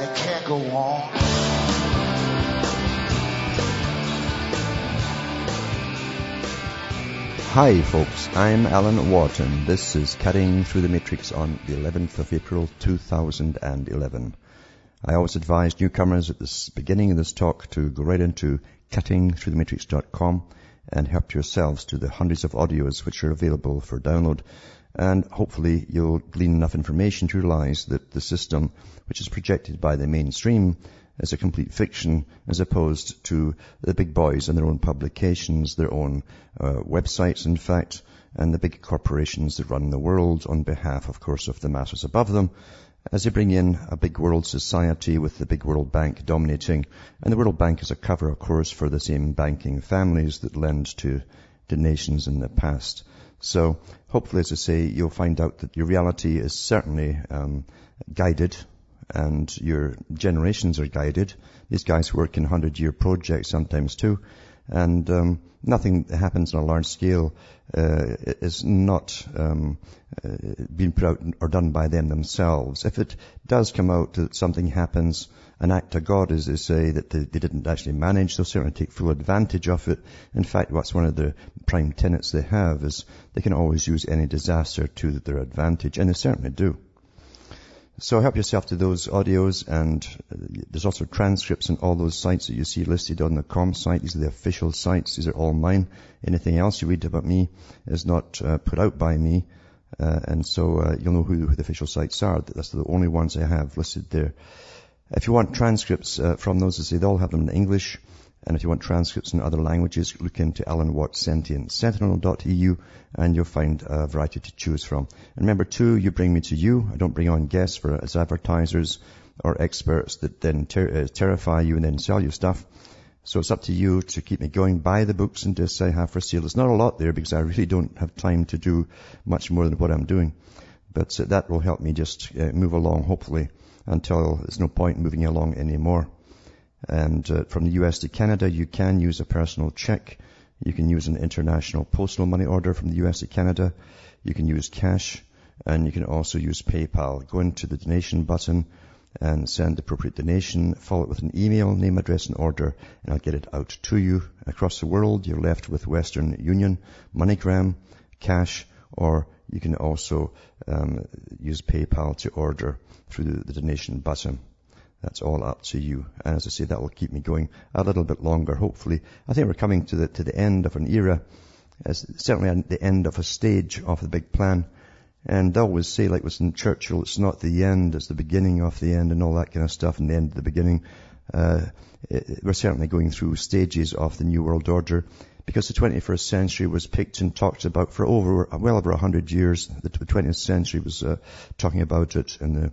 and it can't go on. Hi folks, I'm Alan Watt. This is Cutting Through the Matrix on the 11th of April 2011. I always advise newcomers at the beginning of this talk to go right into cuttingthroughthematrix.com and help yourselves to the hundreds of audios which are available for download. And hopefully you'll glean enough information to realize that the system, which is projected by the mainstream, is a complete fiction as opposed to the big boys and their own publications, their own uh, websites, in fact, and the big corporations that run the world on behalf, of course, of the masses above them as they bring in a big world society with the big World Bank dominating. And the World Bank is a cover, of course, for the same banking families that lend to the nations in the past. So hopefully, as I say, you'll find out that your reality is certainly um, guided and your generations are guided. These guys work in 100-year projects sometimes too. And um, nothing that happens on a large scale uh, is not um, uh, being put out or done by them themselves. If it does come out that something happens, an act of God, as they say, that they, they didn't actually manage, they'll certainly take full advantage of it. In fact, what's one of the prime tenets they have is they can always use any disaster to their advantage, and they certainly do. So help yourself to those audios and uh, there's also transcripts on all those sites that you see listed on the com site. These are the official sites. These are all mine. Anything else you read about me is not uh, put out by me. Uh, and so uh, you'll know who, who, the official sites are. That's the only ones I have listed there. If you want transcripts uh, from those, say they all have them in English. And if you want transcripts in other languages, look into Alan Watts Sentient, sentinel.eu, and you'll find a variety to choose from. And remember too, you bring me to you. I don't bring on guests for as advertisers or experts that then ter- uh, terrify you and then sell you stuff. So it's up to you to keep me going. Buy the books and discs I have for sale. There's not a lot there because I really don't have time to do much more than what I'm doing. But uh, that will help me just uh, move along, hopefully, until there's no point moving along anymore. And uh, from the US to Canada, you can use a personal check. You can use an international postal money order from the US to Canada. You can use cash and you can also use PayPal. Go into the donation button and send the appropriate donation. Follow it with an email, name, address and order and I'll get it out to you. Across the world, you're left with Western Union, MoneyGram, cash, or you can also um, use PayPal to order through the, the donation button. That's all up to you. And as I say, that will keep me going a little bit longer, hopefully. I think we're coming to the, to the end of an era, as certainly the end of a stage of the big plan. And I always say, like in Churchill, it's not the end, it's the beginning of the end and all that kind of stuff and the end of the beginning. Uh, it, we're certainly going through stages of the New World Order because the 21st century was picked and talked about for over, well over 100 years. The 20th century was uh, talking about it in the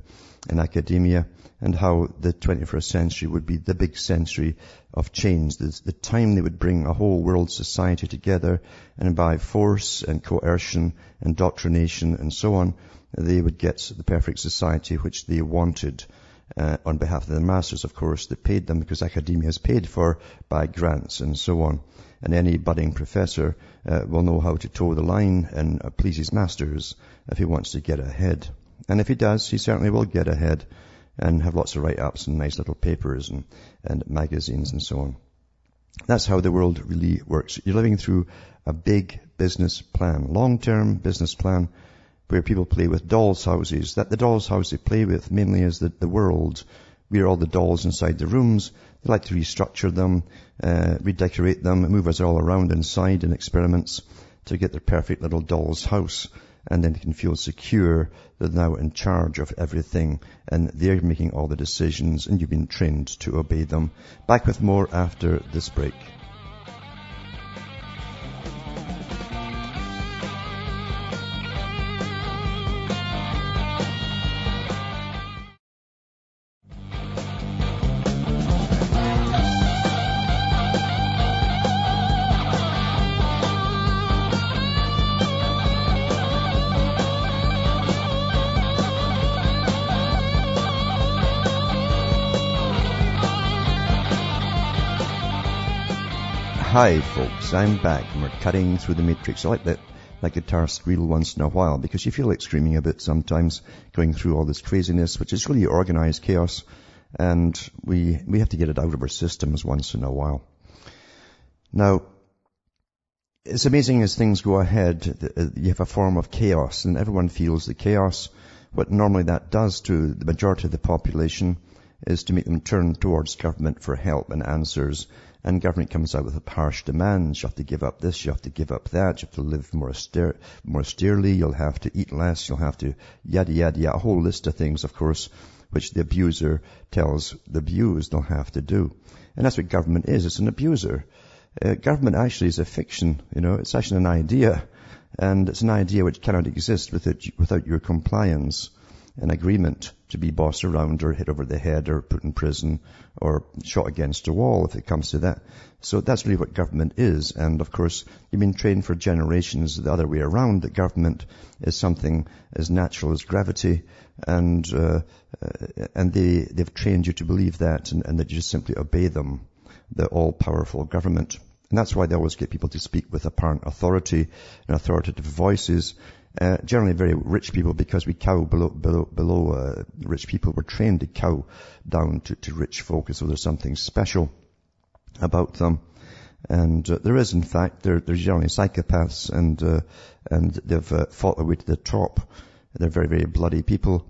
in academia and how the 21st century would be the big century of change, the, the time they would bring a whole world society together and by force and coercion, indoctrination and so on, they would get the perfect society which they wanted. Uh, on behalf of the masters, of course, that paid them because academia is paid for by grants and so on. And any budding professor uh, will know how to toe the line and uh, please his masters if he wants to get ahead. And if he does, he certainly will get ahead and have lots of write-ups and nice little papers and, and magazines and so on. That's how the world really works. You're living through a big business plan, long-term business plan where people play with dolls' houses. That the dolls' house they play with mainly is the, the world. We are all the dolls inside the rooms. They like to restructure them, uh, redecorate them, move us all around inside in experiments to get their perfect little doll's house and then can feel secure. That they're now in charge of everything and they're making all the decisions and you've been trained to obey them. Back with more after this break. Hi folks, I'm back and we're cutting through the matrix. I like that, that guitar squeal once in a while because you feel like screaming a bit sometimes going through all this craziness, which is really organized chaos and we, we have to get it out of our systems once in a while. Now, it's amazing as things go ahead, uh, you have a form of chaos and everyone feels the chaos. What normally that does to the majority of the population is to make them turn towards government for help and answers and government comes out with a harsh demands. You have to give up this, you have to give up that, you have to live more, auster- more austerely, you'll have to eat less, you'll have to yada yada yada, a whole list of things, of course, which the abuser tells the abused they'll have to do. And that's what government is, it's an abuser. Uh, government actually is a fiction, you know, it's actually an idea. And it's an idea which cannot exist without, without your compliance an agreement to be bossed around or hit over the head or put in prison or shot against a wall if it comes to that. So that's really what government is. And of course, you've been trained for generations the other way around that government is something as natural as gravity and, uh, and they, they've trained you to believe that and, and that you just simply obey them, the all-powerful government. And that's why they always get people to speak with apparent authority and authoritative voices uh, generally very rich people because we cow below, below, below uh, rich people. We're trained to cow down to, to rich folk as so there's something special about them. And uh, there is, in fact, they're, they're generally psychopaths and, uh, and they've uh, fought their way to the top. They're very, very bloody people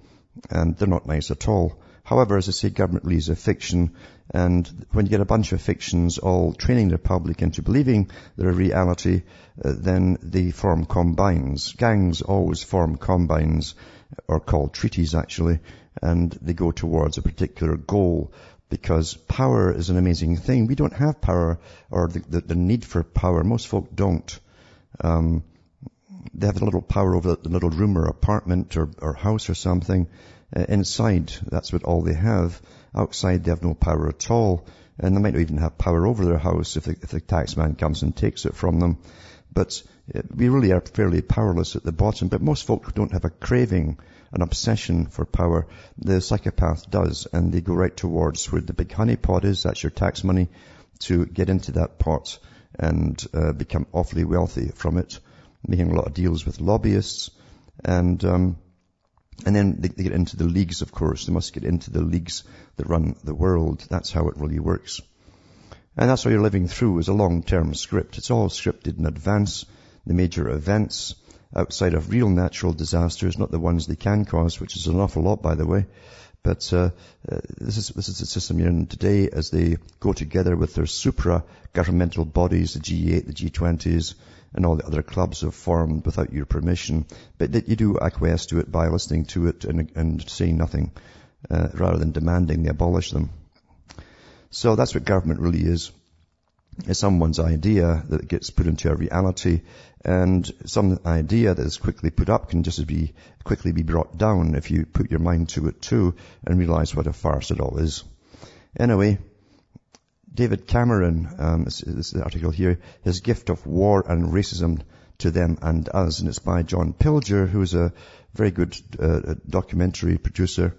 and they're not nice at all. However, as I say, government leaves a fiction, and when you get a bunch of fictions all training the public into believing they're a reality, uh, then they form combines. Gangs always form combines, or called treaties actually, and they go towards a particular goal because power is an amazing thing. We don't have power or the, the, the need for power. Most folk don't. Um, they have a little power over the little room or apartment or, or house or something, uh, inside, that's what all they have. Outside, they have no power at all. And they might not even have power over their house if the, if the taxman comes and takes it from them. But uh, we really are fairly powerless at the bottom. But most folk don't have a craving, an obsession for power. The psychopath does, and they go right towards where the big honey pot is. That's your tax money to get into that pot and uh, become awfully wealthy from it, making a lot of deals with lobbyists and um, and then they, they, get into the leagues, of course. They must get into the leagues that run the world. That's how it really works. And that's what you're living through is a long-term script. It's all scripted in advance. The major events outside of real natural disasters, not the ones they can cause, which is an awful lot, by the way. But uh, uh, this is this is the system you're in today as they go together with their supra-governmental bodies, the G8, the G20s, and all the other clubs have formed without your permission, but that you do acquiesce to it by listening to it and, and saying nothing, uh, rather than demanding they abolish them. So that's what government really is. It's someone's idea that gets put into a reality, and some idea that is quickly put up can just be quickly be brought down if you put your mind to it too and realize what a farce it all is. Anyway, David Cameron, um, this, is the article here, his gift of war and racism to them and us, and it's by John Pilger, who is a very good uh, documentary producer,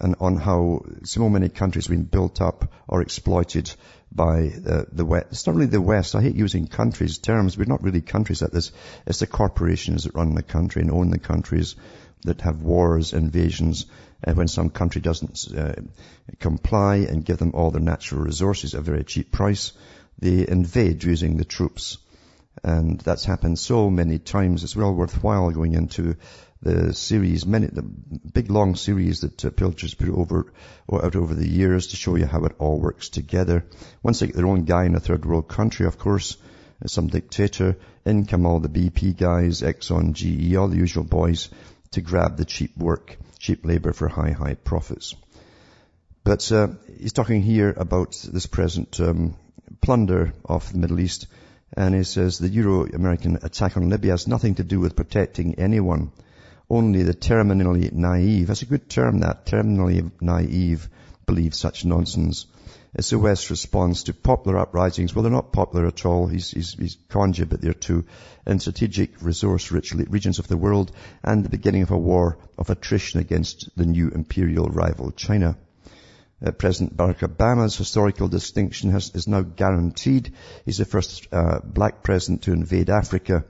and on how so many countries have been built up or exploited by uh, the West. It's not really the West. I hate using countries terms. We're not really countries at this. It's the corporations that run the country and own the countries that have wars, invasions, uh, when some country doesn't uh, comply and give them all their natural resources at a very cheap price, they invade using the troops. And that's happened so many times. It's well worthwhile going into the series, many, the big long series that uh, Pilger's put over, or out over the years to show you how it all works together. Once they get their own guy in a third world country, of course, some dictator, in come all the BP guys, Exxon, GE, all the usual boys to grab the cheap work cheap labor for high, high profits. But uh, he's talking here about this present um, plunder of the Middle East, and he says the Euro-American attack on Libya has nothing to do with protecting anyone. Only the terminally naive, that's a good term that, terminally naive, believe such nonsense. It's the West's response to popular uprisings. Well, they're not popular at all. He's, he's, he's conjured, but they're too in strategic, resource-rich regions of the world and the beginning of a war of attrition against the new imperial rival China. Uh, President Barack Obama's historical distinction has, is now guaranteed. He's the first uh, black president to invade Africa.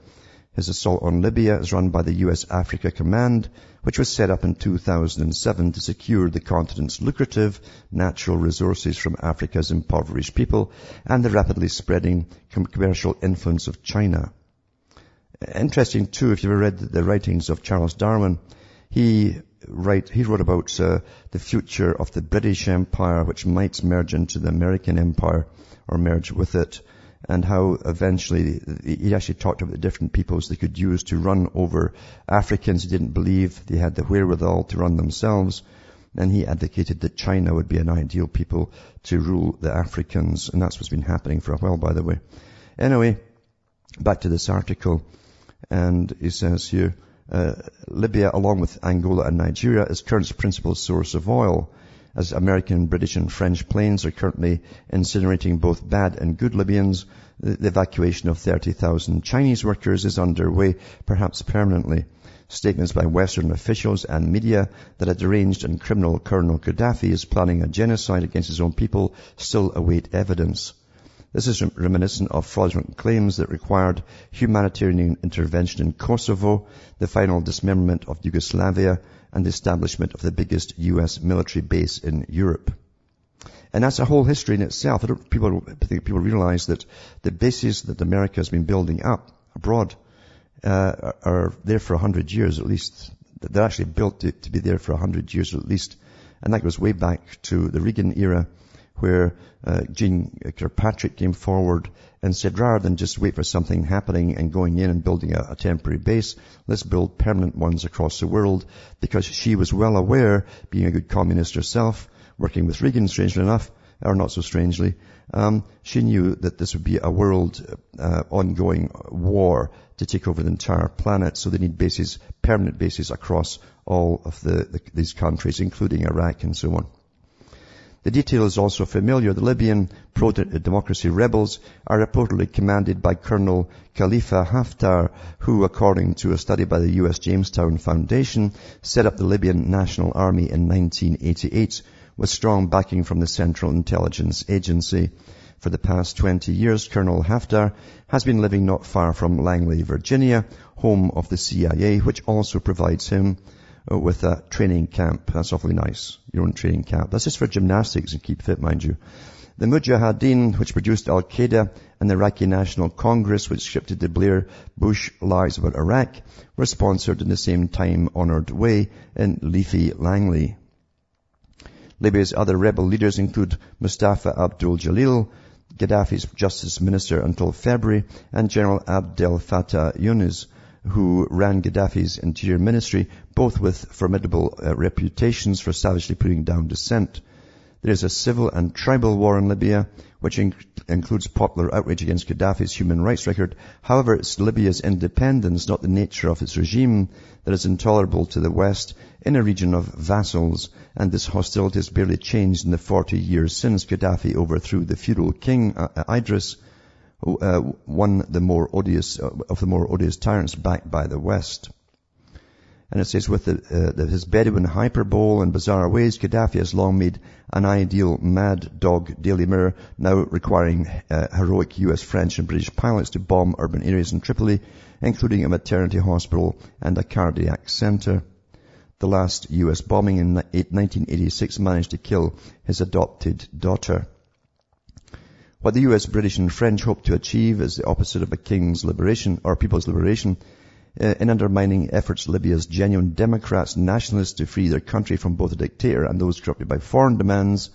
His assault on Libya is run by the U.S. Africa Command, which was set up in 2007 to secure the continent's lucrative natural resources from Africa's impoverished people and the rapidly spreading commercial influence of China. Interesting too, if you've ever read the writings of Charles Darwin, he write, he wrote about uh, the future of the British Empire, which might merge into the American Empire or merge with it, and how eventually he actually talked about the different peoples they could use to run over Africans who didn't believe they had the wherewithal to run themselves. And he advocated that China would be an ideal people to rule the Africans, and that's what's been happening for a while, by the way. Anyway, back to this article, and he says here, uh, Libya, along with Angola and Nigeria, is currently principal source of oil, as American, British and French planes are currently incinerating both bad and good Libyans. The, evacuation of 30,000 Chinese workers is underway, perhaps permanently. Statements by Western officials and media that a deranged and criminal Colonel Gaddafi is planning a genocide against his own people still await evidence. This is reminiscent of fraudulent claims that required humanitarian intervention in Kosovo, the final dismemberment of Yugoslavia, and the establishment of the biggest U.S. military base in Europe. And that's a whole history in itself. I don't people, I think people realize that the bases that America has been building up abroad uh, are there for a hundred years at least. They're actually built to, to be there for a hundred years at least. And that goes way back to the Reagan era where uh, Jeane Kirkpatrick came forward and said, rather than just wait for something happening and going in and building a, a, temporary base, let's build permanent ones across the world, because she was well aware, being a good communist herself, working with Reagan, strangely enough, or not so strangely, um, she knew that this would be a world uh, ongoing war to take over the entire planet. So they need bases, permanent bases across all of the, the, these countries, including Iraq and so on. The detail is also familiar. The Libyan pro-democracy rebels are reportedly commanded by Colonel Khalifa Haftar, who, according to a study by the U.S. Jamestown Foundation, set up the Libyan National Army in 1988 with strong backing from the Central Intelligence Agency. For the past 20 years, Colonel Haftar has been living not far from Langley, Virginia, home of the CIA, which also provides him Uh, with a training camp. That's awfully nice. Your own training camp. That's just for gymnastics and keep fit, mind you. The Mujahideen, which produced Al-Qaeda, and the Iraqi National Congress, which scripted the Blair Bush lies about Iraq, were sponsored in the same time-honored way in leafy Langley. Libya's other rebel leaders include Mustafa Abdul Jalil, Gaddafi's justice minister until February, and General Abdel Fattah Yunus, who ran Gaddafi's interior ministry, both with formidable uh, reputations for savagely putting down dissent. There is a civil and tribal war in Libya, which inc- includes popular outrage against Gaddafi's human rights record. However, it's Libya's independence, not the nature of its regime, that is intolerable to the West in a region of vassals, and this hostility has barely changed in the 40 years since Gaddafi overthrew the feudal king uh, Idris uh, one the more odious uh, of the more odious tyrants backed by the West. And it says, with the, uh, his Bedouin hyperbole and bizarre ways, Gaddafi has long made an ideal mad dog Daily Mirror, now requiring uh, heroic US, French and British pilots to bomb urban areas in Tripoli, including a maternity hospital and a cardiac center. The last US bombing in 1986 managed to kill his adopted daughter. What the US, British and French hope to achieve is the opposite of a king's liberation or people's liberation uh, in undermining efforts Libya's genuine Democrats and nationalists to free their country from both a dictator and those corrupted by foreign demands.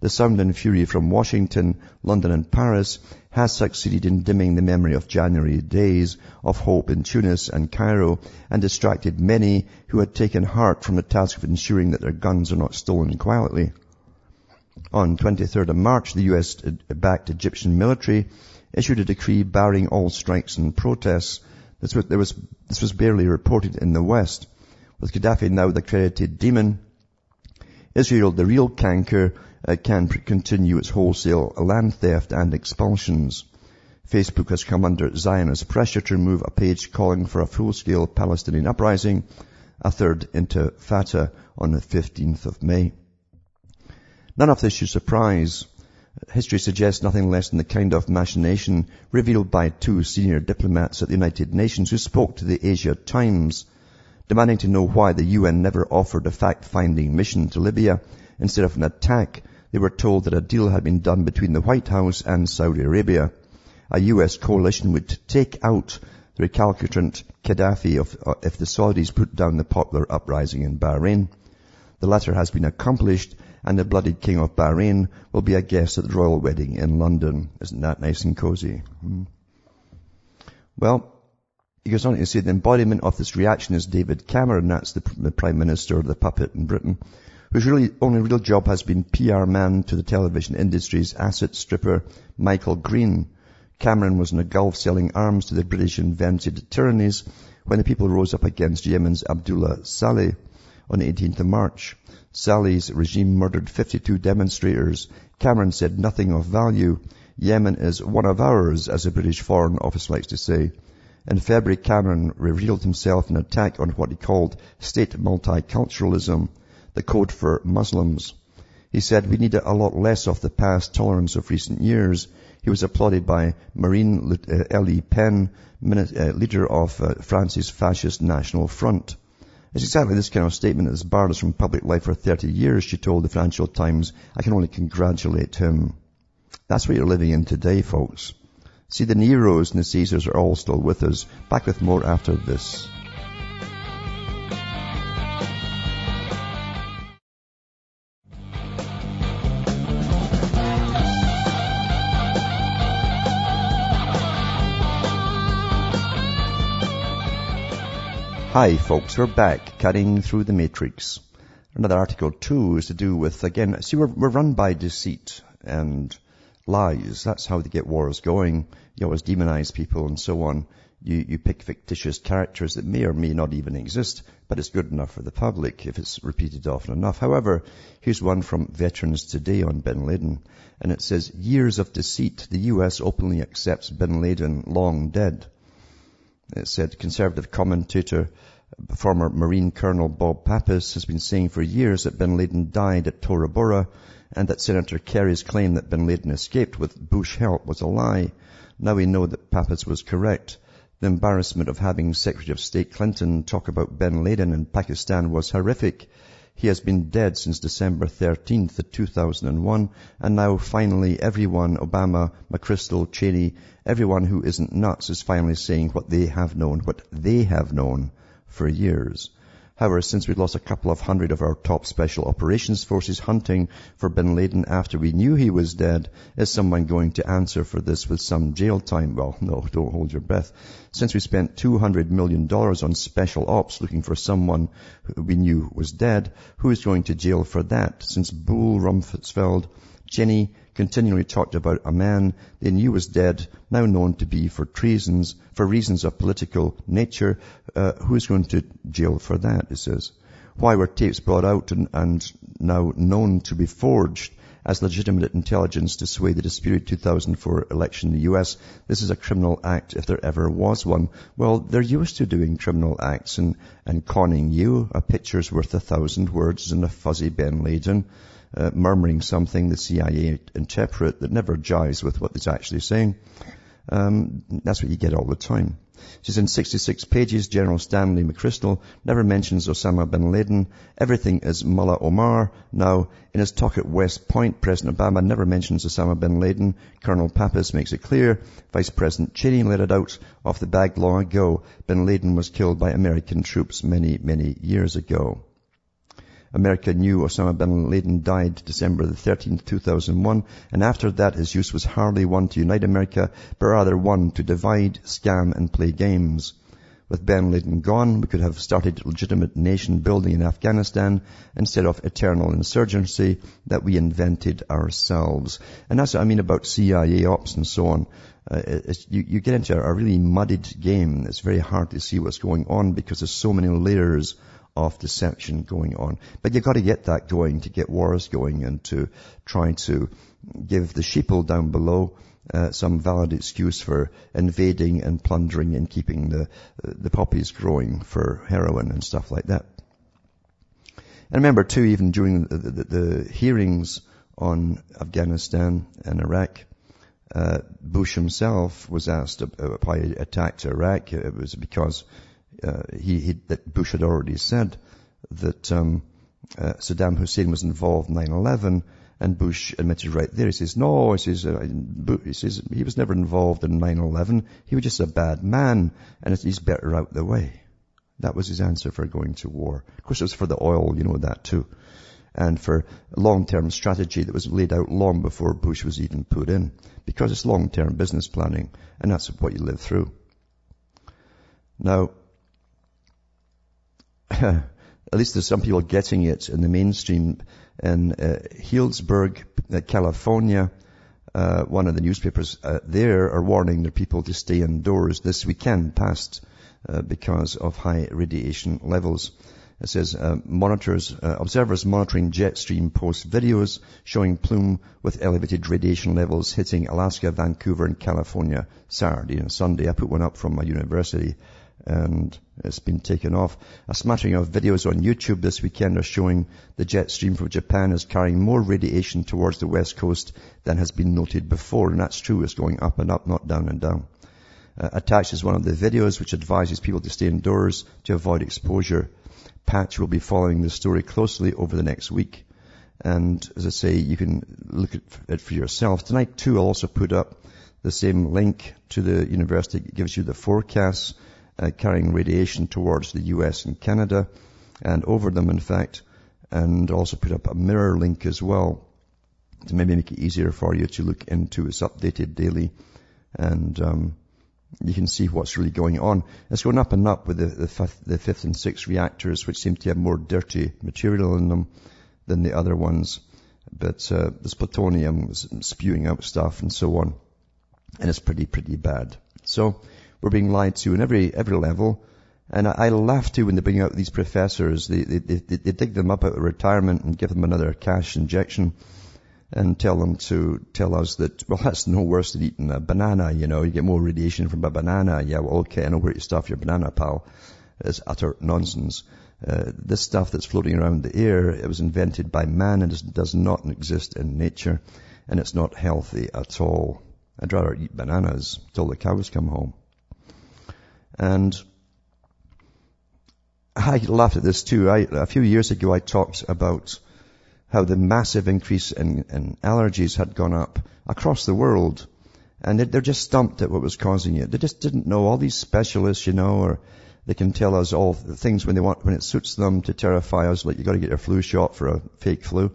The sound and fury from Washington, London and Paris has succeeded in dimming the memory of January days of hope in Tunis and Cairo and distracted many who had taken heart from the task of ensuring that their guns are not stolen quietly. On 23rd of March, the US-backed Egyptian military issued a decree barring all strikes and protests. This was, was, this was barely reported in the West. With Gaddafi now the credited demon, Israel, the real canker, uh, can continue its wholesale land theft and expulsions. Facebook has come under Zionist pressure to remove a page calling for a full-scale Palestinian uprising, a third Intifada on the 15th of May. None of this should surprise. History suggests nothing less than the kind of machination revealed by two senior diplomats at the United Nations who spoke to the Asia Times, demanding to know why the UN never offered a fact-finding mission to Libya instead of an attack. They were told that a deal had been done between the White House and Saudi Arabia. A US coalition would take out the recalcitrant Gaddafi if, uh, if the Saudis put down the popular uprising in Bahrain. The latter has been accomplished and the blooded king of Bahrain will be a guest at the royal wedding in London. Isn't that nice and cozy? Hmm. Well, he goes on to say the embodiment of this reaction is David Cameron, that's the, the Prime Minister of the puppet in Britain, whose really only real job has been PR man to the television industry's asset stripper Michael Green. Cameron was in a Gulf selling arms to the British invented tyrannies when the people rose up against Yemen's Abdullah Saleh on the 18th of March. Saleh's regime murdered 52 demonstrators. Cameron said nothing of value. Yemen is one of ours, as the British Foreign Office likes to say. In February, Cameron revealed himself in an attack on what he called state multiculturalism, the code for Muslims. He said, we need a lot less of the past tolerance of recent years. He was applauded by Marine Le Pen, uh, leader of uh, France's fascist National Front. It's exactly this kind of statement that has barred us from public life for 30 years, she told the Financial Times. I can only congratulate him. That's what you're living in today, folks. See, the Neros and the Caesars are all still with us. Back with more after this. Hi folks, we're back, cutting through the matrix. Another article too is to do with, again, see we're, we're run by deceit and lies. That's how they get wars going. You always demonize people and so on. You, you pick fictitious characters that may or may not even exist, but it's good enough for the public if it's repeated often enough. However, here's one from Veterans Today on Bin Laden, and it says, years of deceit, the US openly accepts Bin Laden long dead. It said conservative commentator, former Marine Colonel Bob Pappas has been saying for years that bin Laden died at Tora Bora and that Senator Kerry's claim that bin Laden escaped with Bush help was a lie. Now we know that Pappas was correct. The embarrassment of having Secretary of State Clinton talk about bin Laden in Pakistan was horrific. He has been dead since December 13th, 2001, and now finally everyone, Obama, McChrystal, Cheney, everyone who isn't nuts is finally saying what they have known, what they have known for years. However, since we'd lost a couple of hundred of our top special operations forces hunting for bin Laden after we knew he was dead, is someone going to answer for this with some jail time? Well, no, don't hold your breath. Since we spent $200 million on special ops looking for someone we knew was dead, who is going to jail for that? Since Bull Rumsfeld, Cheney, continually talked about a man they knew was dead, now known to be for treasons, for reasons of political nature. Uh, who's going to jail for that, he says. Why were tapes brought out and, and now known to be forged as legitimate intelligence to sway the disputed 2004 election in the US. This is a criminal act if there ever was one. Well, they're used to doing criminal acts and, and conning you. A picture's worth a thousand words and a fuzzy bin Laden uh, murmuring something the CIA interpret that never jives with what it's actually saying. Um, that's what you get all the time. She's in 66 pages. General Stanley McChrystal never mentions Osama bin Laden. Everything is Mullah Omar. Now, in his talk at West Point, President Obama never mentions Osama bin Laden. Colonel Pappas makes it clear. Vice President Cheney let it out off the bag long ago. Bin Laden was killed by American troops many, many years ago. America knew Osama bin Laden died December the 13th, 2001, and after that his use was hardly one to unite America, but rather one to divide, scam, and play games. With bin Laden gone, we could have started legitimate nation building in Afghanistan instead of eternal insurgency that we invented ourselves. And that's what I mean about CIA ops and so on. Uh, you, you, get into a really muddied game. It's very hard to see what's going on because there's so many layers of deception going on. But you've got to get that going to get wars going and to try to give the sheeple down below uh, some valid excuse for invading and plundering and keeping the, the poppies growing for heroin and stuff like that. And remember too, even during the, the, the hearings on Afghanistan and Iraq. Uh, Bush himself was asked why he attacked Iraq. It was because uh, he, he, that Bush had already said that um, uh, Saddam Hussein was involved in 9/11, and Bush admitted right there. He says, "No," he says, uh, "He says he was never involved in 9/11. He was just a bad man, and he's better out the way." That was his answer for going to war. Of course, it was for the oil, you know that too and for long-term strategy that was laid out long before Bush was even put in. Because it's long-term business planning, and that's what you live through. Now, at least there's some people getting it in the mainstream. In uh, Healdsburg, uh, California, uh, one of the newspapers uh, there are warning their people to stay indoors this weekend past uh, because of high radiation levels. It says uh, monitors, observers monitoring jet stream post videos showing plume with elevated radiation levels hitting Alaska, Vancouver, and California Saturday and Sunday. I put one up from my university and it's been taken off. A smattering of videos on YouTube this weekend are showing the jet stream from Japan is carrying more radiation towards the west coast than has been noted before, and that's true. It's going up and up, not down and down. Uh, attached is one of the videos which advises people to stay indoors to avoid exposure. Patch will be following the story closely over the next week. And as I say, you can look at it for yourself. Tonight too, I'll also put up the same link to the university. It gives you the forecasts uh, carrying radiation towards the US and Canada and over them, in fact. And also put up a mirror link as well to maybe make it easier for you to look into. It's updated daily. And um, you can see what's really going on. It's going up and up with the, the, fifth, the fifth and sixth reactors, which seem to have more dirty material in them than the other ones. But uh, this plutonium is spewing out stuff and so on. And it's pretty, pretty bad. So we're being lied to in every, every level. And I, I laugh too when they bring out these professors. They, they, they, they dig them up out of retirement and give them another cash injection and tell them to tell us that, well, that's no worse than eating a banana, you know, you get more radiation from a banana. Yeah, well, okay, I know where you stuff your banana, pal. It's utter nonsense. Uh, this stuff that's floating around the air, it was invented by man and does not exist in nature, and it's not healthy at all. I'd rather eat bananas till the cows come home. And I laughed at this too. I, a few years ago I talked about how the massive increase in, in allergies had gone up across the world. And they're just stumped at what was causing it. They just didn't know. All these specialists, you know, or they can tell us all the things when they want, when it suits them to terrify us, like you gotta get your flu shot for a fake flu.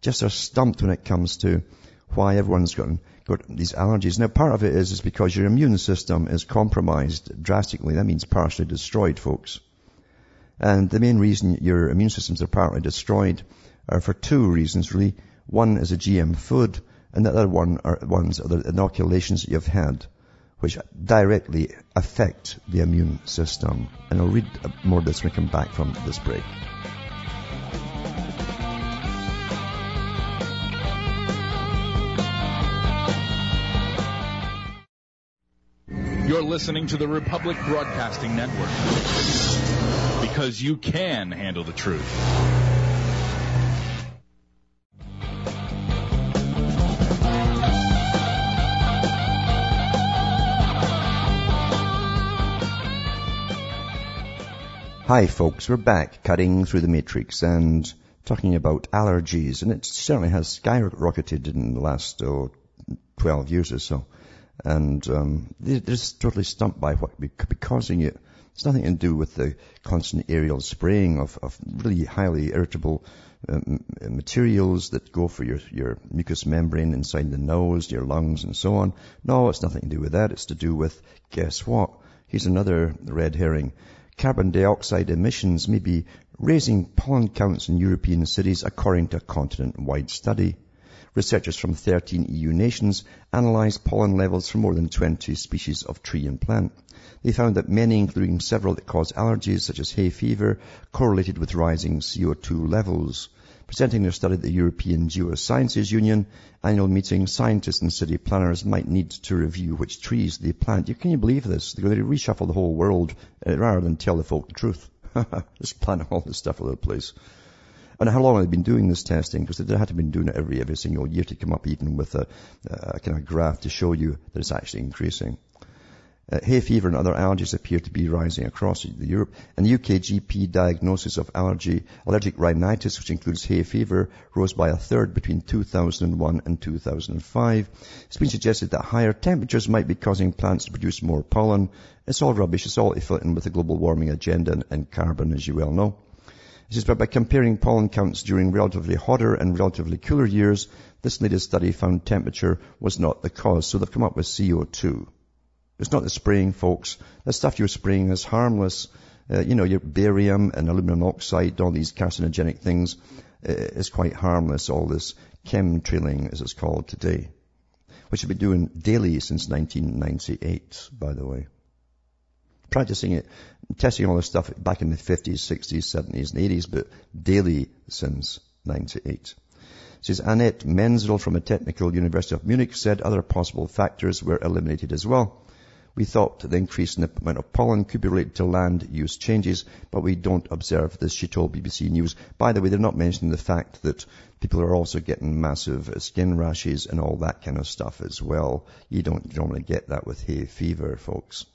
Just are stumped when it comes to why everyone's got, got these allergies. Now part of it is, is because your immune system is compromised drastically. That means partially destroyed, folks. And the main reason your immune systems are partly destroyed are for two reasons really. One is a GM food, and the other one are ones are the inoculations that you've had, which directly affect the immune system. And I'll read uh, more of this when we come back from this break. Listening to the Republic Broadcasting Network because you can handle the truth. Hi folks, we're back cutting through the matrix and talking about allergies and it certainly has skyrocketed in the last oh, 12 years or so. And um, they're just totally stumped by what could be causing it. It's nothing to do with the constant aerial spraying of, of really highly irritable um, materials that go for your, your mucous membrane inside the nose, your lungs and so on. No, it's nothing to do with that. It's to do with, guess what? Here's another red herring carbon dioxide emissions may be raising pollen counts in European cities according to a continent-wide study. Researchers from 13 EU nations analysed pollen levels from more than 20 species of tree and plant. They found that many, including several that cause allergies such as hay fever, correlated with rising CO2 levels. Presenting their study at the European Geosciences Union annual meeting, scientists and city planners might need to review which trees they plant. Can you believe this? They're going to reshuffle the whole world uh, rather than tell the folk the truth. Just plant all this stuff all over the place. And how long have they been doing this testing? Because they had to been doing it every, every single year to come up even with a, a kind of graph to show you that it's actually increasing. Uh, hay fever and other allergies appear to be rising across Europe. And the UK GP diagnosis of allergy, allergic rhinitis, which includes hay fever, rose by a third between 2001 and 2005. It's been suggested that higher temperatures might be causing plants to produce more pollen. It's all rubbish. It's all in with the global warming agenda and, and carbon, as you well know. It says, but by comparing pollen counts during relatively hotter and relatively cooler years, this latest study found temperature was not the cause. So they've come up with CO2. It's not the spraying, folks. The stuff you're spraying is harmless. Uh, you know, your barium and aluminum oxide, all these carcinogenic things, uh, is quite harmless. All this chemtrailing, as it's called today, which we've been doing daily since 1998, by the way. Practicing it, testing all this stuff back in the 50s, 60s, 70s, and 80s, but daily since 98. Says Annette Menzel from the technical university of Munich said other possible factors were eliminated as well. We thought the increase in the amount of pollen could be related to land use changes, but we don't observe this, she told BBC News. By the way, they're not mentioning the fact that people are also getting massive skin rashes and all that kind of stuff as well. You don't normally get that with hay fever, folks.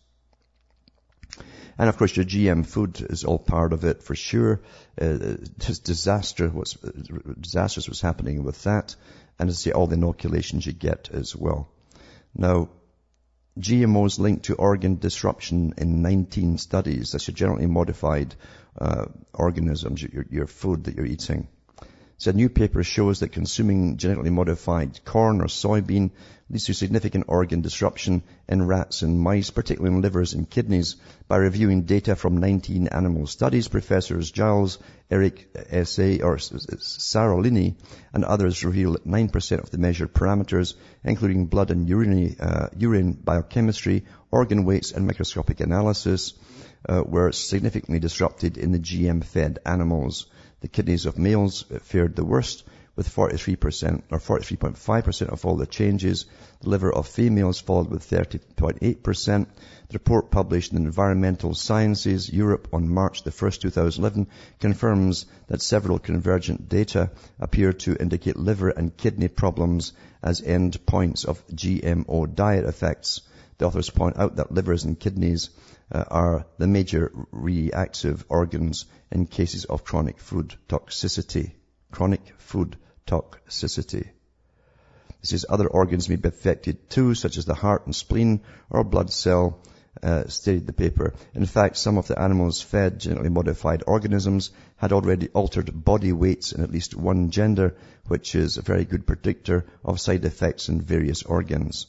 And of course, your GM food is all part of it for sure. Uh, disaster, what's disastrous was happening with that, and to see all the inoculations you get as well. Now, GMOs linked to organ disruption in 19 studies. That's your genetically modified uh, organisms, your, your food that you're eating. So a new paper shows that consuming genetically modified corn or soybean leads to significant organ disruption in rats and mice, particularly in livers and kidneys. By reviewing data from 19 animal studies, Professors Giles, Eric S.A. or Séralini and others reveal that 9% of the measured parameters, including blood and urine, uh, urine biochemistry, organ weights and microscopic analysis, uh, were significantly disrupted in the GM-fed animals. The kidneys of males fared the worst, with 43% or 43.5% of all the changes. The liver of females followed with 30.8%. The report published in Environmental Sciences Europe on March the 1st, 2011 confirms that several convergent data appear to indicate liver and kidney problems as end points of GMO diet effects. The authors point out that livers and kidneys uh, are the major reactive organs in cases of chronic food toxicity. Chronic food toxicity. This says other organs may be affected too, such as the heart and spleen or blood cell, uh, stated the paper. In fact, some of the animals fed genetically modified organisms had already altered body weights in at least one gender, which is a very good predictor of side effects in various organs.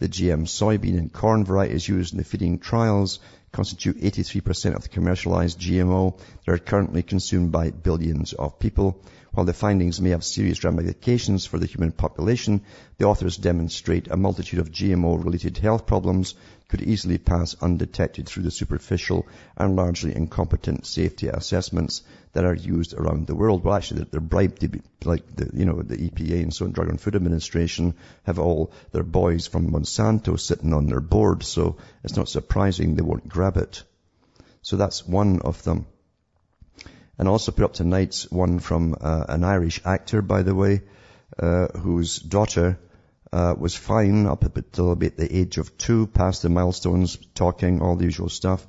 The GM soybean and corn varieties used in the feeding trials constitute 83% of the commercialized GMO that are currently consumed by billions of people. While the findings may have serious ramifications for the human population, the authors demonstrate a multitude of GMO-related health problems could easily pass undetected through the superficial and largely incompetent safety assessments that are used around the world. Well, actually, they're bribed to be, like the, you know, the EPA and so on, Drug and Food Administration have all their boys from Monsanto sitting on their board, so it's not surprising they won't grab it. So that's one of them. And also put up tonight one from uh, an Irish actor, by the way, uh, whose daughter uh, was fine up until about the age of two, past the milestones, talking, all the usual stuff.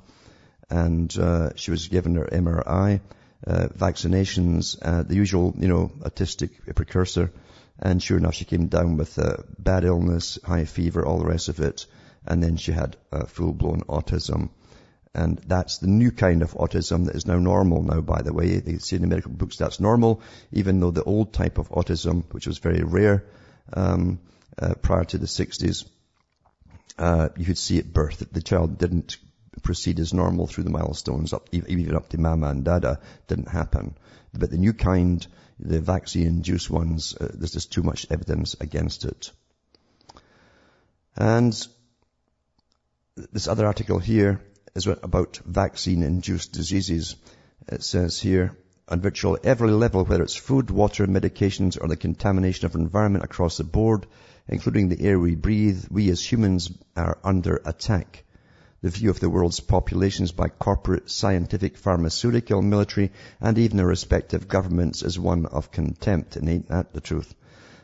And uh, she was given her MMR, uh, vaccinations, uh, the usual, you know, autistic precursor. And sure enough, she came down with a bad illness, high fever, all the rest of it. And then she had full-blown autism. And that's the new kind of autism that is now normal now, by the way. They say in the medical books that's normal, even though the old type of autism, which was very rare um, uh, prior to the 60s, uh, you could see at birth that the child didn't proceed as normal through the milestones, up, even up to mama and dada, didn't happen. But the new kind, the vaccine-induced ones, uh, there's just too much evidence against it. And this other article here is about vaccine-induced diseases. It says here, on virtually every level, whether it's food, water, medications, or the contamination of environment across the board, including the air we breathe, we as humans are under attack. the view of the world's populations by corporate, scientific, pharmaceutical, military, and even their respective governments is one of contempt, and ain't that the truth?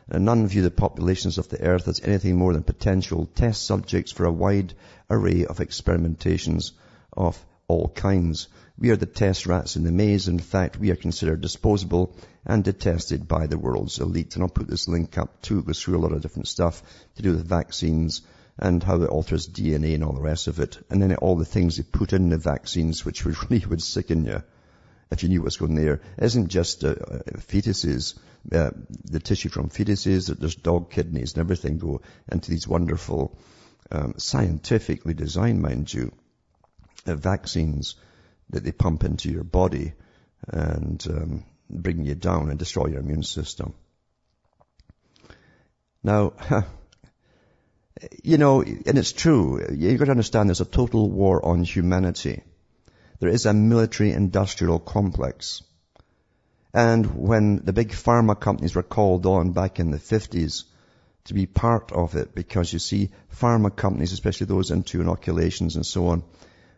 None view the populations of the earth as anything more than potential test subjects for a wide array of experimentations of all kinds. We are the test rats in the maze. In fact, we are considered disposable and detested by the world's elite. And I'll put this link up too. It goes through a lot of different stuff to do with vaccines and how it alters DNA and all the rest of it. And then all the things they put in the vaccines, which would really would sicken you if you knew what's going there. Isn't just uh, uh, fetuses, uh, the tissue from fetuses, there's dog kidneys and everything go into these wonderful, um, scientifically designed, mind you, uh, vaccines that they pump into your body and um, bring you down and destroy your immune system. Now, you know, and it's true, you've got to understand there's a total war on humanity. There is a military industrial complex. And when the big pharma companies were called on back in the 50s to be part of it, because you see, pharma companies, especially those into inoculations and so on,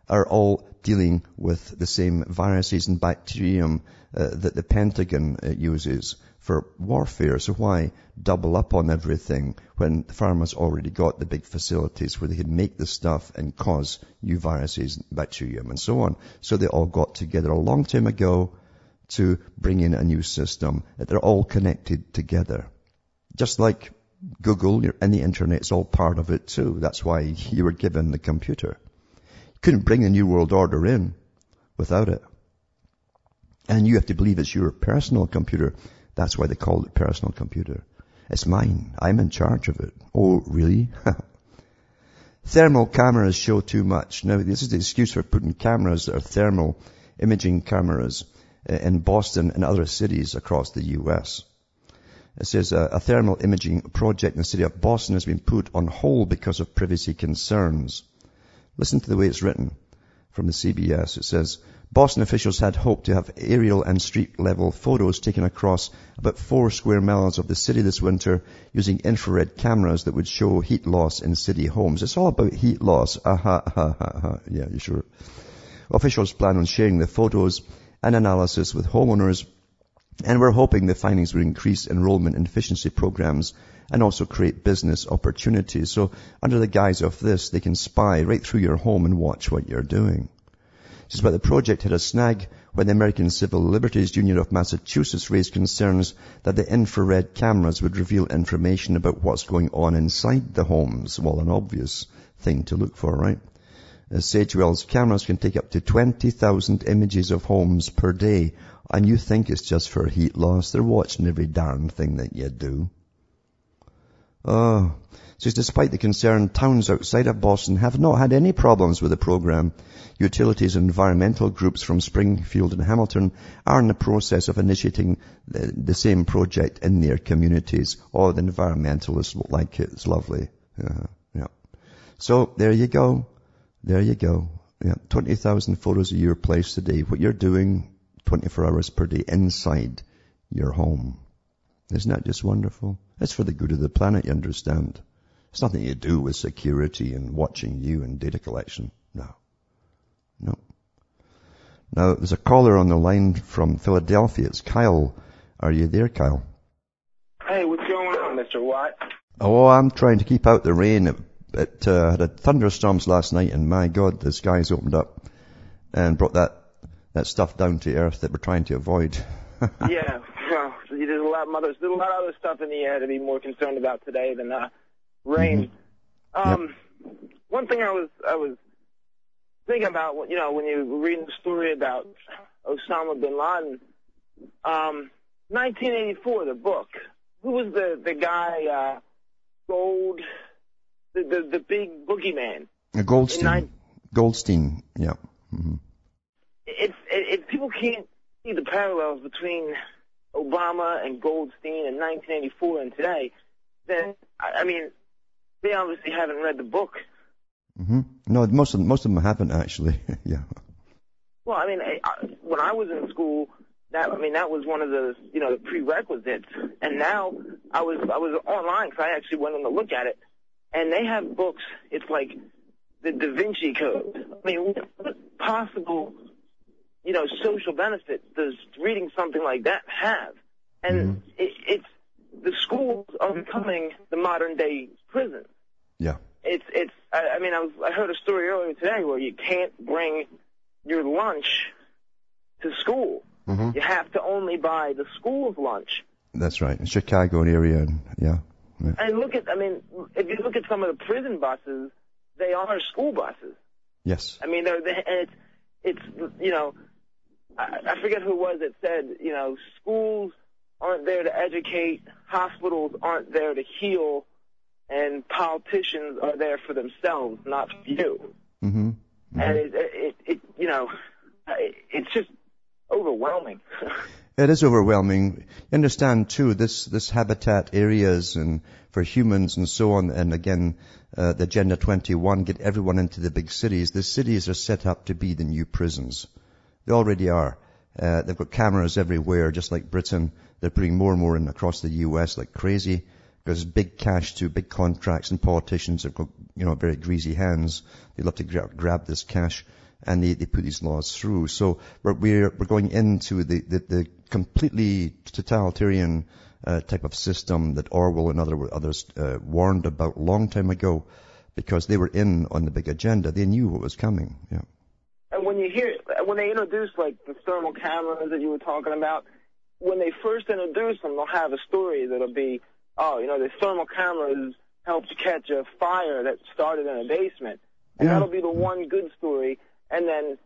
are all dealing with the same viruses and bacterium uh, that the Pentagon uh, uses for warfare. So why double up on everything when the pharma's already got the big facilities where they can make the stuff and cause new viruses, bacterium and so on. So they all got together a long time ago to bring in a new system. that They're all connected together. Just like Google and the internet is all part of it too. That's why you were given the computer. Couldn't bring the New World Order in without it. And you have to believe it's your personal computer. That's why they call it personal computer. It's mine. I'm in charge of it. Oh, really? thermal cameras show too much. Now, this is the excuse for putting cameras that are thermal imaging cameras uh, in Boston and other cities across the U.S. It says a, a, thermal imaging project in the city of Boston has been put on hold because of privacy concerns. Listen to the way it's written from the CBS. It says, Boston officials had hoped to have aerial and street level photos taken across about four square miles of the city this winter using infrared cameras that would show heat loss in city homes. It's all about heat loss. Aha, aha, aha. Yeah, you sure? Officials plan on sharing the photos and analysis with homeowners and we're hoping the findings will increase enrollment in efficiency programs and also create business opportunities. So under the guise of this, they can spy right through your home and watch what you're doing. Says, but the project had a snag when the American Civil Liberties Union of Massachusetts raised concerns that the infrared cameras would reveal information about what's going on inside the homes. Well, an obvious thing to look for, right? Uh, As Sagewell's cameras can take up to 20,000 images of homes per day, and you think it's just for heat loss. They're watching every darn thing that you do. Oh, says despite the concern, towns outside of Boston have not had any problems with the program. Utilities and environmental groups from Springfield and Hamilton are in the process of initiating the, the same project in their communities. Oh, the environmentalists will like it. It's lovely. Uh, yeah. So there you go. There you go. Yeah. 20,000 photos a year placed a day. What you're doing 24 hours per day inside your home. Isn't that just wonderful? It's for the good of the planet, you understand. It's nothing to do with security and watching you and data collection. No. No. Now, there's a caller on the line from Philadelphia. It's Kyle. Are you there, Kyle? Hey, what's going on, Mr. Watt? Oh, I'm trying to keep out the rain. It, it uh, had thunderstorms last night, and my God, the skies opened up and brought that that stuff down to earth that we're trying to avoid. yeah, well, there's a lot there's a lot of other stuff in the air to be more concerned about today than uh, rain. Mm-hmm. Um, yep. one thing I was I was thinking about, you know, when you were reading the story about Osama bin Laden, um, 1984, the book. Who was the the guy? Uh, Gold, the the, the big boogeyman. Goldstein. Goldstein. Yeah. Mm-hmm. It's it, it, people can't see the parallels between Obama and Goldstein in 1984 and today. Then I, I mean, they obviously haven't read the book Mm-hmm. No, most of them, most of them haven't actually. yeah. Well, I mean, I, when I was in school, that I mean that was one of the you know the prerequisites. And now I was I was online because I actually went in to look at it, and they have books. It's like the Da Vinci Code. I mean, what possible, you know, social benefit does reading something like that have? And Mhm. it, it's the schools are becoming the modern day prison. Yeah. It's it's. I, I mean, I was I heard a story earlier today where you can't bring your lunch to school. Mm-hmm. You have to only buy the school's lunch. That's right. In Chicago area, and yeah. yeah. And look at, I mean, if you look at some of the prison buses, they are school buses. Yes. I mean, they're, they, and it's, it's, you know, I, I forget who it was that said, you know, schools aren't there to educate, hospitals aren't there to heal, and politicians are there for themselves, not for you. hmm And it, it, it, you know, it's just overwhelming. It is overwhelming. You understand too, this, this habitat areas and for humans and so on, and again, uh, the Agenda 21, get everyone into the big cities. The cities are set up to be the new prisons. They already are. Uh, they've got cameras everywhere, just like Britain. They're putting more and more in across the US like crazy because big cash to big contracts and politicians have got, you know, very greasy hands. They love to gra- grab this cash and they, they put these laws through. So we're, we're, we're going into the, the, the completely totalitarian uh, type of system that Orwell and other, others uh, warned about long time ago because they were in on the big agenda. They knew what was coming. Yeah. When you hear, when they introduce like the thermal cameras that you were talking about, when they first introduce them, they'll have a story that'll be, oh, you know, the thermal cameras helped catch a fire that started in a basement. And Yeah. that'll be the one good story. And then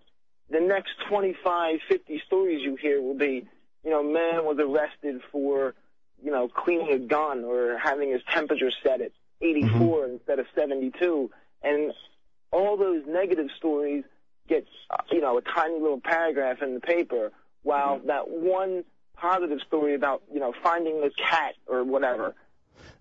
the next 25, 50 stories you hear will be, you know, man was arrested for, you know, cleaning a gun or having his temperature set at 84 mm-hmm. instead of 72. And all those negative stories get, uh, you know, a tiny little paragraph in the paper, while that one positive story about, you know, finding the cat or whatever.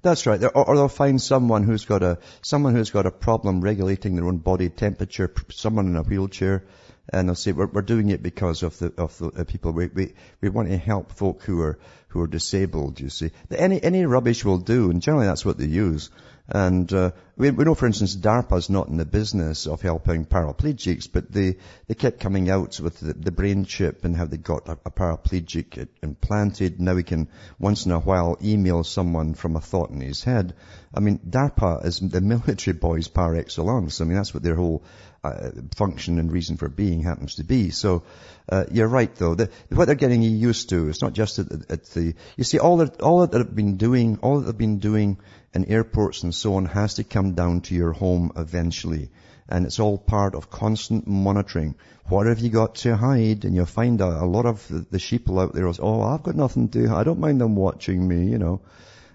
That's right. Or, or they'll find someone who's got a someone who's got a problem regulating their own body temperature. Someone in a wheelchair, and they'll say, "We're, we're doing it because of the of the uh, people. We, we we want to help folk who are who are disabled." You see, any any rubbish will do, and generally that's what they use. And uh, we, we know, for instance, DARPA's not in the business of helping paraplegics, but they, they kept coming out with the, the brain chip and how they got a, a paraplegic implanted. Now we can once in a while email someone from a thought in his head. I mean, DARPA is the military boys par excellence. I mean, that's what their whole uh, function and reason for being happens to be. So uh, you're right, though. The, what they're getting used to, it's not just at, at the. You see, all that all that they've been doing, all that they've been doing in airports and so on, has to come down to your home eventually. And it's all part of constant monitoring. What have you got to hide? And you'll find a, a lot of the, the sheeple out there. Is, oh, I've got nothing to. Do. I don't mind them watching me. You know.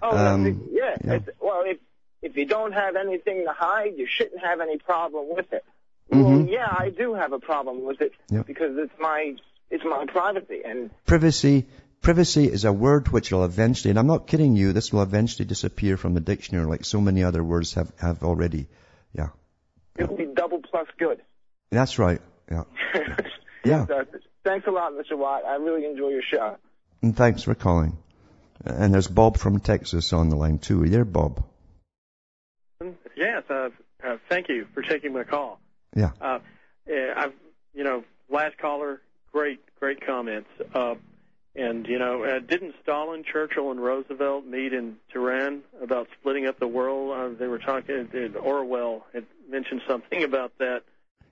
Oh, Um, yeah. yeah. It's, well, if if you don't have anything to hide, you shouldn't have any problem with it. Mhm. Well, yeah, I do have a problem with it Yeah. because it's my it's my privacy, and Privacy, privacy is a word which will eventually, and I'm not kidding you, this will eventually disappear from the dictionary like so many other words have, have already. Yeah. it'll be double plus good. That's right. Yeah. Yeah. So, thanks a lot, Mr. Watt. I really enjoy your show. And thanks for calling. And there's Bob from Texas on the line too. Are you there, Bob? Yes, uh, uh, thank you for taking my call. Yeah. Uh, I've, you know, last caller, great, great comments. Uh, and you know, uh, didn't Stalin, Churchill, and Roosevelt meet in Tehran about splitting up the world? Uh, they were talking. Uh, Orwell had mentioned something about that.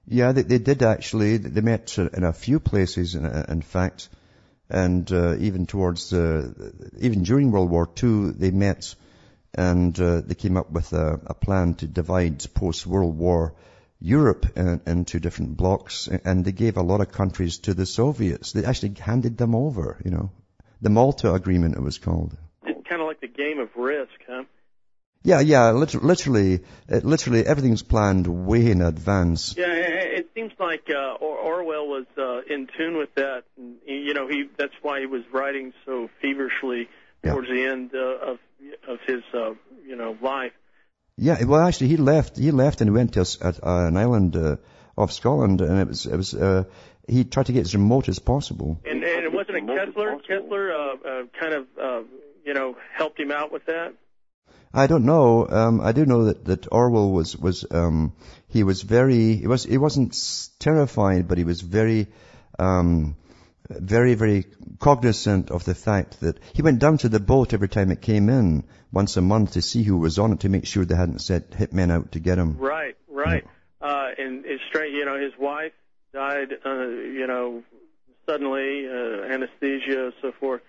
Yeah, they, they did actually. They met in a few places, in, in fact, and uh, even towards uh, even during World War II, they met and uh, they came up with a, a plan to divide post-World War Europe in, into different blocks, and they gave a lot of countries to the Soviets. They actually handed them over. You know, the Malta Agreement it was called. It's Kind of like the game of Risk, huh? Yeah, yeah, literally, literally, literally everything's planned way in advance. Yeah, it seems like uh, Orwell was uh, in tune with that. And, you know, he that's why he was writing so feverishly Yeah. towards the end uh, of of his uh, you know life. Yeah, well, actually, he left. He left and went to a s- a- an island uh, off Scotland, and it was it was uh, he tried to get as remote as possible. And, and it wasn't a Koestler. Koestler uh, uh, kind of uh, you know helped him out with that. I don't know. Um, I do know that, that Orwell was was um, he was very he was he wasn't terrified, but he was very um, very very cognizant of the fact that he went down to the boat every time it came in once a month to see who was on it to make sure they hadn't sent hitmen out to get him. Right, right. Yeah. Uh, and it's strange, you know, his wife died, uh, you know, suddenly, uh, anesthesia, so forth.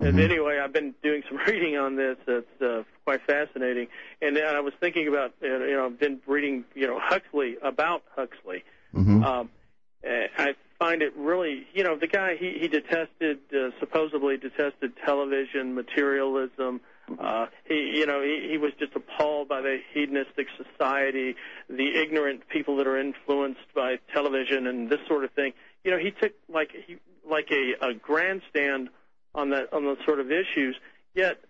And mm-hmm. anyway, I've been doing some reading on this. That's uh, quite fascinating. And I was thinking about, uh, you know, I've been reading, you know, Huxley about Huxley. Mm-hmm. Um, I find it really, you know, the guy he he detested, uh, supposedly detested television, materialism. Uh, he, you know, he, he was just appalled by the hedonistic society, the ignorant people that are influenced by television and this sort of thing. You know, he took like he like a, a grandstand on that on those sort of issues. Yet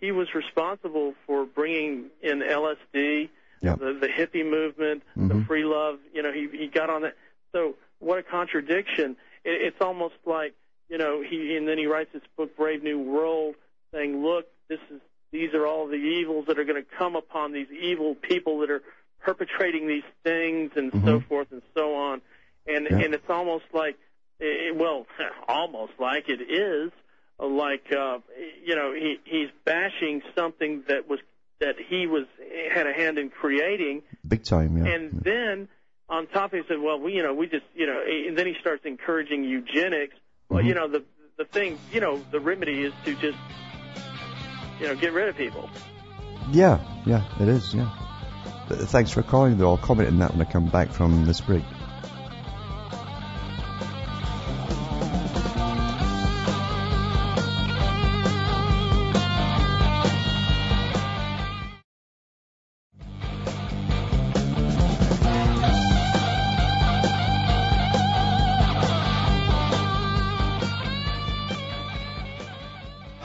he was responsible for bringing in LSD, yep. the, the hippie movement, mm-hmm. the free love. You know, he he got on that. So what a contradiction! It, it's almost like you know he and then he writes this book, Brave New World, saying, look, this is these are all the evils that are going to come upon these evil people that are perpetrating these things and mm-hmm. so forth and so on. And yeah. and it's almost like, it, well, almost like it is like uh, you know he he's bashing something that was that he was had a hand in creating big time yeah and then on top he said well we you know we just you know and then he starts encouraging eugenics. Well mm-hmm. you know the the thing you know the remedy is to just you know get rid of people. Yeah yeah it is yeah. Thanks for calling though. I'll comment on that when i come back from this break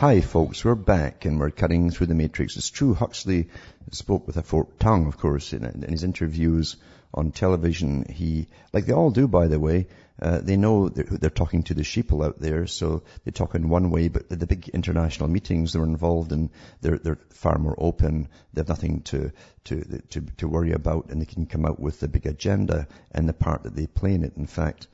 Hi folks, we're back and we're cutting through the matrix. It's true, Huxley spoke with a forked tongue, of course, in, in his interviews on television. He, like they all do by the way, uh, they know they're, they're, talking to the sheeple out there, so they talk in one way, but the, big international meetings they're involved in, they're, they're far more open. They have nothing to, to, to, to worry about and they can come out with the big agenda and the part that they play in it, in fact.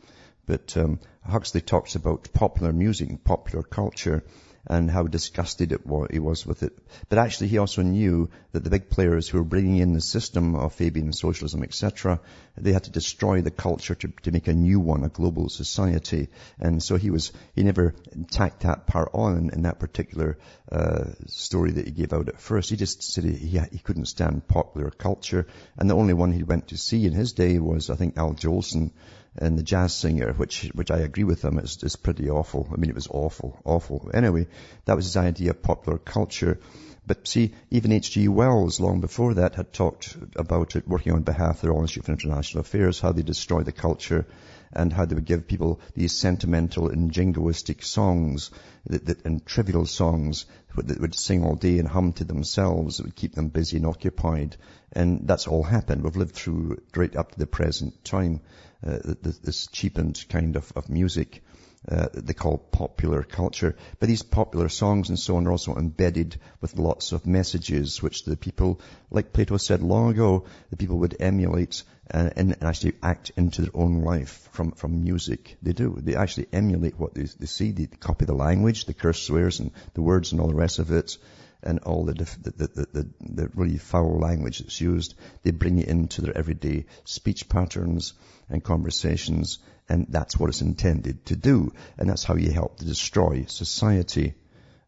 But um, Huxley talks about popular music and popular culture and how disgusted it was, he was with it. But actually he also knew that the big players who were bringing in the system of Fabian socialism, etc., they had to destroy the culture to, to make a new one, a global society. And so he was, he never tacked that part on in, that particular uh, story that he gave out at first. He just said he, he couldn't stand popular culture. And the only one he went to see in his day was, I think, Al Jolson, and the jazz singer, which which I agree with him, is is pretty awful. I mean, it was awful, awful. Anyway, that was his idea of popular culture. But see, even H.G. Wells, long before that, had talked about it, working on behalf of the Royal Institute for International Affairs, how they destroy the culture and how they would give people these sentimental and jingoistic songs that, that, and trivial songs that would sing all day and hum to themselves. It would keep them busy and occupied. And that's all happened. We've lived through right up to the present time this cheapened kind of, of music uh, they call popular culture. But these popular songs and so on are also embedded with lots of messages which the people, like Plato said long ago, the people would emulate and, and actually act into their own life from, from music. They do. They actually emulate what they, they see. They copy the language, the curse swears and the words and all the rest of it and all the, diff- the, the, the, the really foul language that's used. They bring it into their everyday speech patterns and conversations, and that's what it's intended to do, and that's how you help to destroy society.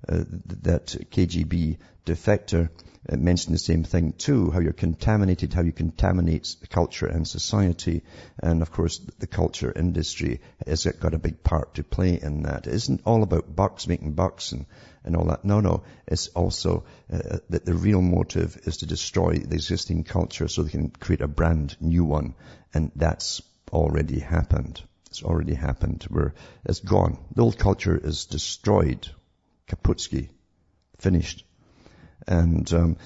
Uh, that KGB defector uh, mentioned the same thing too, how you're contaminated, how you contaminate culture and society. And of course, the culture industry has got a big part to play in that. It isn't all about bucks, making bucks and, and all that. No, no. It's also uh, that the real motive is to destroy the existing culture so they can create a brand new one. And that's already happened. It's already happened where it's gone. The old culture is destroyed. Kaputsky. Finished. And um,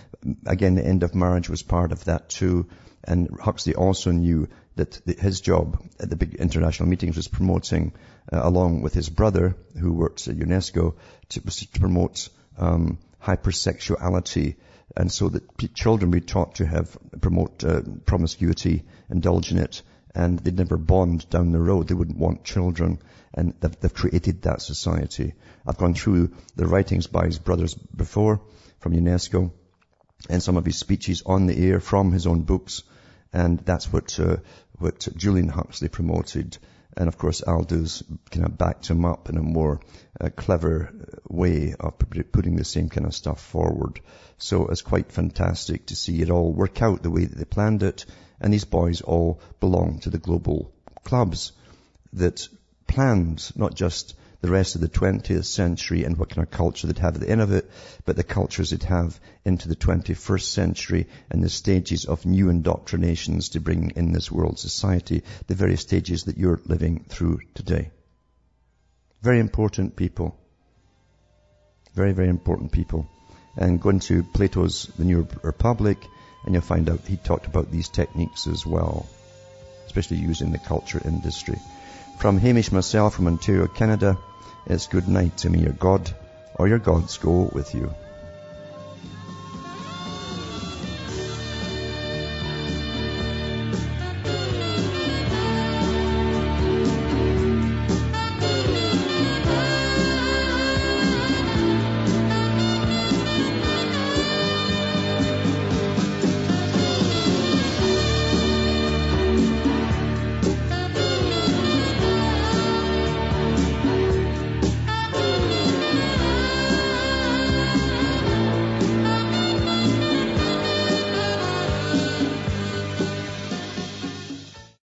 again, the end of marriage was part of that too. And Huxley also knew that his job at the big international meetings was promoting, uh, along with his brother, who works at UNESCO, to, to promote um, hypersexuality And so that p- children be taught to have, promote uh, promiscuity, indulge in it, and they'd never bond down the road. They wouldn't want children, and they've, they've created that society. I've gone through the writings by his brothers before from UNESCO, and some of his speeches on the air from his own books, and that's what uh, what Julian Huxley promoted. And of course, Aldous kind of backed him up in a more uh, clever way of putting the same kind of stuff forward. So it's quite fantastic to see it all work out the way that they planned it. And these boys all belong to the global clubs that planned not just the rest of the 20th century and what kind of culture they'd have at the end of it, but the cultures they'd have into the 21st century and the stages of new indoctrinations to bring in this world society, the various stages that you're living through today. Very important people. Very, very important people. And go into Plato's The New Republic and you'll find out he talked about these techniques as well, especially using the culture industry. From Hamish myself from Ontario, Canada, it's good night to me, your God, or your gods go with you.